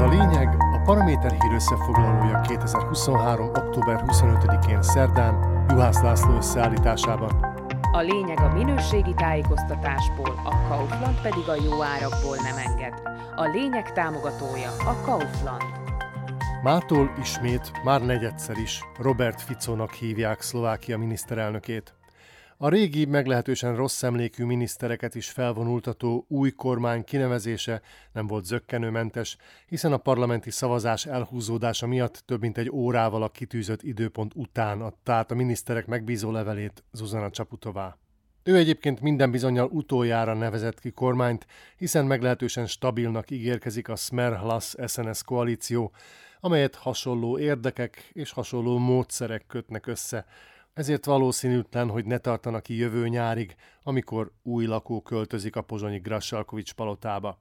Ez a lényeg, a Paraméter hír összefoglalója 2023. október 25-én szerdán Juhász László összeállításában. A lényeg a minőségi tájékoztatásból, a Kaufland pedig a jó árakból nem enged. A lényeg támogatója a Kaufland. Mától ismét, már negyedszer is Robert Ficónak hívják Szlovákia miniszterelnökét. A régi, meglehetősen rossz emlékű minisztereket is felvonultató új kormány kinevezése nem volt zöggenőmentes, hiszen a parlamenti szavazás elhúzódása miatt több mint egy órával a kitűzött időpont után adta át a miniszterek megbízó levelét Zuzana Csaputová. Ő egyébként minden bizonyal utoljára nevezett ki kormányt, hiszen meglehetősen stabilnak ígérkezik a Smer Hlas SNS koalíció, amelyet hasonló érdekek és hasonló módszerek kötnek össze, ezért valószínűtlen, hogy ne tartanak ki jövő nyárig, amikor új lakó költözik a pozsonyi Grassalkovics palotába.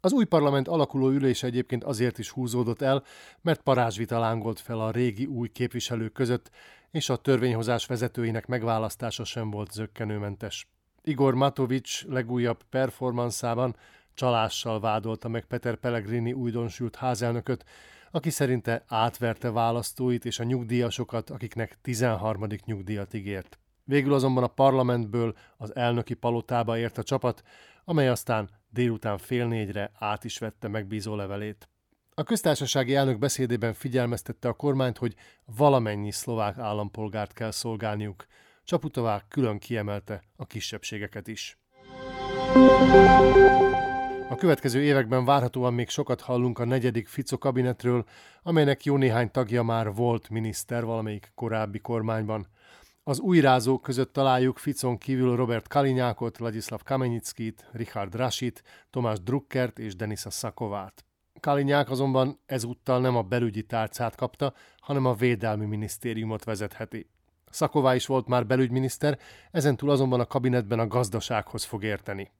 Az új parlament alakuló ülése egyébként azért is húzódott el, mert parázsvita lángolt fel a régi új képviselők között, és a törvényhozás vezetőinek megválasztása sem volt zöggenőmentes. Igor Matovics legújabb performanszában csalással vádolta meg Peter Pellegrini újdonsült házelnököt, aki szerinte átverte választóit és a nyugdíjasokat, akiknek 13. nyugdíjat ígért. Végül azonban a parlamentből az elnöki palotába ért a csapat, amely aztán délután fél négyre át is vette megbízó levelét. A köztársasági elnök beszédében figyelmeztette a kormányt, hogy valamennyi szlovák állampolgárt kell szolgálniuk. Csaputová külön kiemelte a kisebbségeket is. A következő években várhatóan még sokat hallunk a negyedik Fico kabinetről, amelynek jó néhány tagja már volt miniszter valamelyik korábbi kormányban. Az újrázók között találjuk Ficon kívül Robert Kalinyákot, Ladislav Kamenickit, Richard Rasit, Tomás Druckert és Denisa Szakovát. Kalinyák azonban ezúttal nem a belügyi tárcát kapta, hanem a védelmi minisztériumot vezetheti. Szaková is volt már belügyminiszter, ezentúl azonban a kabinetben a gazdasághoz fog érteni.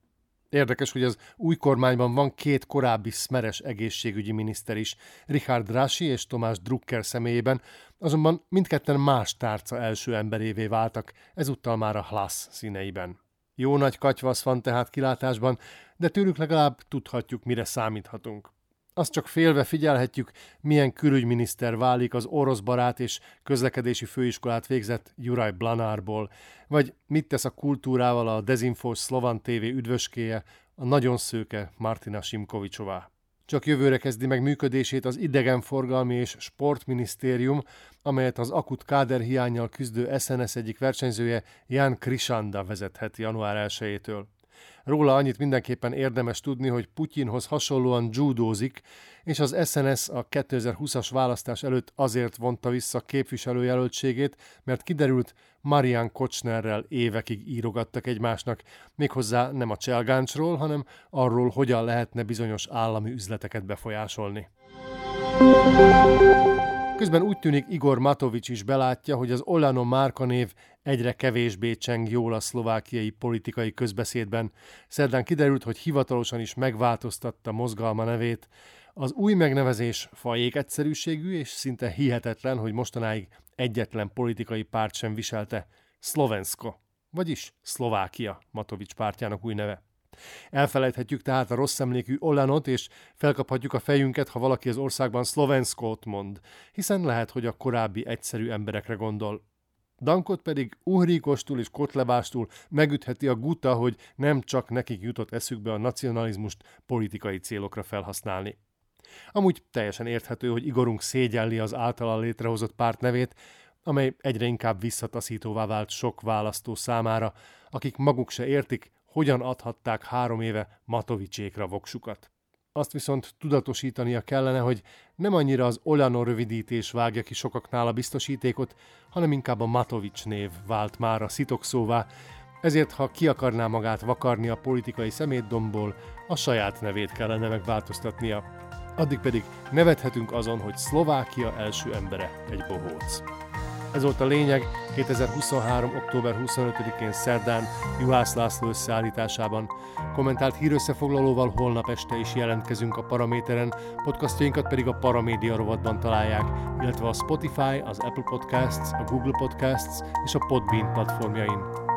Érdekes, hogy az új kormányban van két korábbi szmeres egészségügyi miniszter is, Richard Rashi és Tomás Drucker személyében, azonban mindketten más tárca első emberévé váltak, ezúttal már a Hlas színeiben. Jó nagy katyvasz van tehát kilátásban, de tőlük legalább tudhatjuk, mire számíthatunk. Azt csak félve figyelhetjük, milyen külügyminiszter válik az orosz barát és közlekedési főiskolát végzett Juraj Blanárból, vagy mit tesz a kultúrával a Dezinfos Slovan TV üdvöskéje, a nagyon szőke Martina Simkovicsová. Csak jövőre kezdi meg működését az idegenforgalmi és sportminisztérium, amelyet az akut káderhiányjal küzdő SNS egyik versenyzője Jan Krisanda vezetheti január 1-től. Róla annyit mindenképpen érdemes tudni, hogy Putyinhoz hasonlóan judózik, és az SNS a 2020-as választás előtt azért vonta vissza képviselőjelöltségét, mert kiderült, Marian Kocsnerrel évekig írogattak egymásnak, méghozzá nem a cselgáncsról, hanem arról, hogyan lehetne bizonyos állami üzleteket befolyásolni. Közben úgy tűnik Igor Matovics is belátja, hogy az Olano márkanév egyre kevésbé cseng jól a szlovákiai politikai közbeszédben. Szerdán kiderült, hogy hivatalosan is megváltoztatta mozgalma nevét. Az új megnevezés fajék egyszerűségű és szinte hihetetlen, hogy mostanáig egyetlen politikai párt sem viselte. Szlovensko, vagyis Szlovákia Matovics pártjának új neve. Elfelejthetjük tehát a rossz emlékű Olanot, és felkaphatjuk a fejünket, ha valaki az országban szlovenszkót mond, hiszen lehet, hogy a korábbi egyszerű emberekre gondol. Dankot pedig Uhrikostul és Kotlebástul megütheti a guta, hogy nem csak nekik jutott eszükbe a nacionalizmust politikai célokra felhasználni. Amúgy teljesen érthető, hogy Igorunk szégyelli az általa létrehozott párt nevét, amely egyre inkább visszataszítóvá vált sok választó számára, akik maguk se értik, hogyan adhatták három éve Matovicsékra voksukat. Azt viszont tudatosítania kellene, hogy nem annyira az Olano rövidítés vágja ki sokaknál a biztosítékot, hanem inkább a Matovics név vált már a szitokszóvá, ezért ha ki akarná magát vakarni a politikai szemétdomból, a saját nevét kellene megváltoztatnia. Addig pedig nevethetünk azon, hogy Szlovákia első embere egy bohóc. Ez volt a lényeg 2023. október 25-én szerdán Juhász László összeállításában. Kommentált hírösszefoglalóval holnap este is jelentkezünk a Paraméteren, podcastjainkat pedig a Paramédia rovatban találják, illetve a Spotify, az Apple Podcasts, a Google Podcasts és a Podbean platformjain.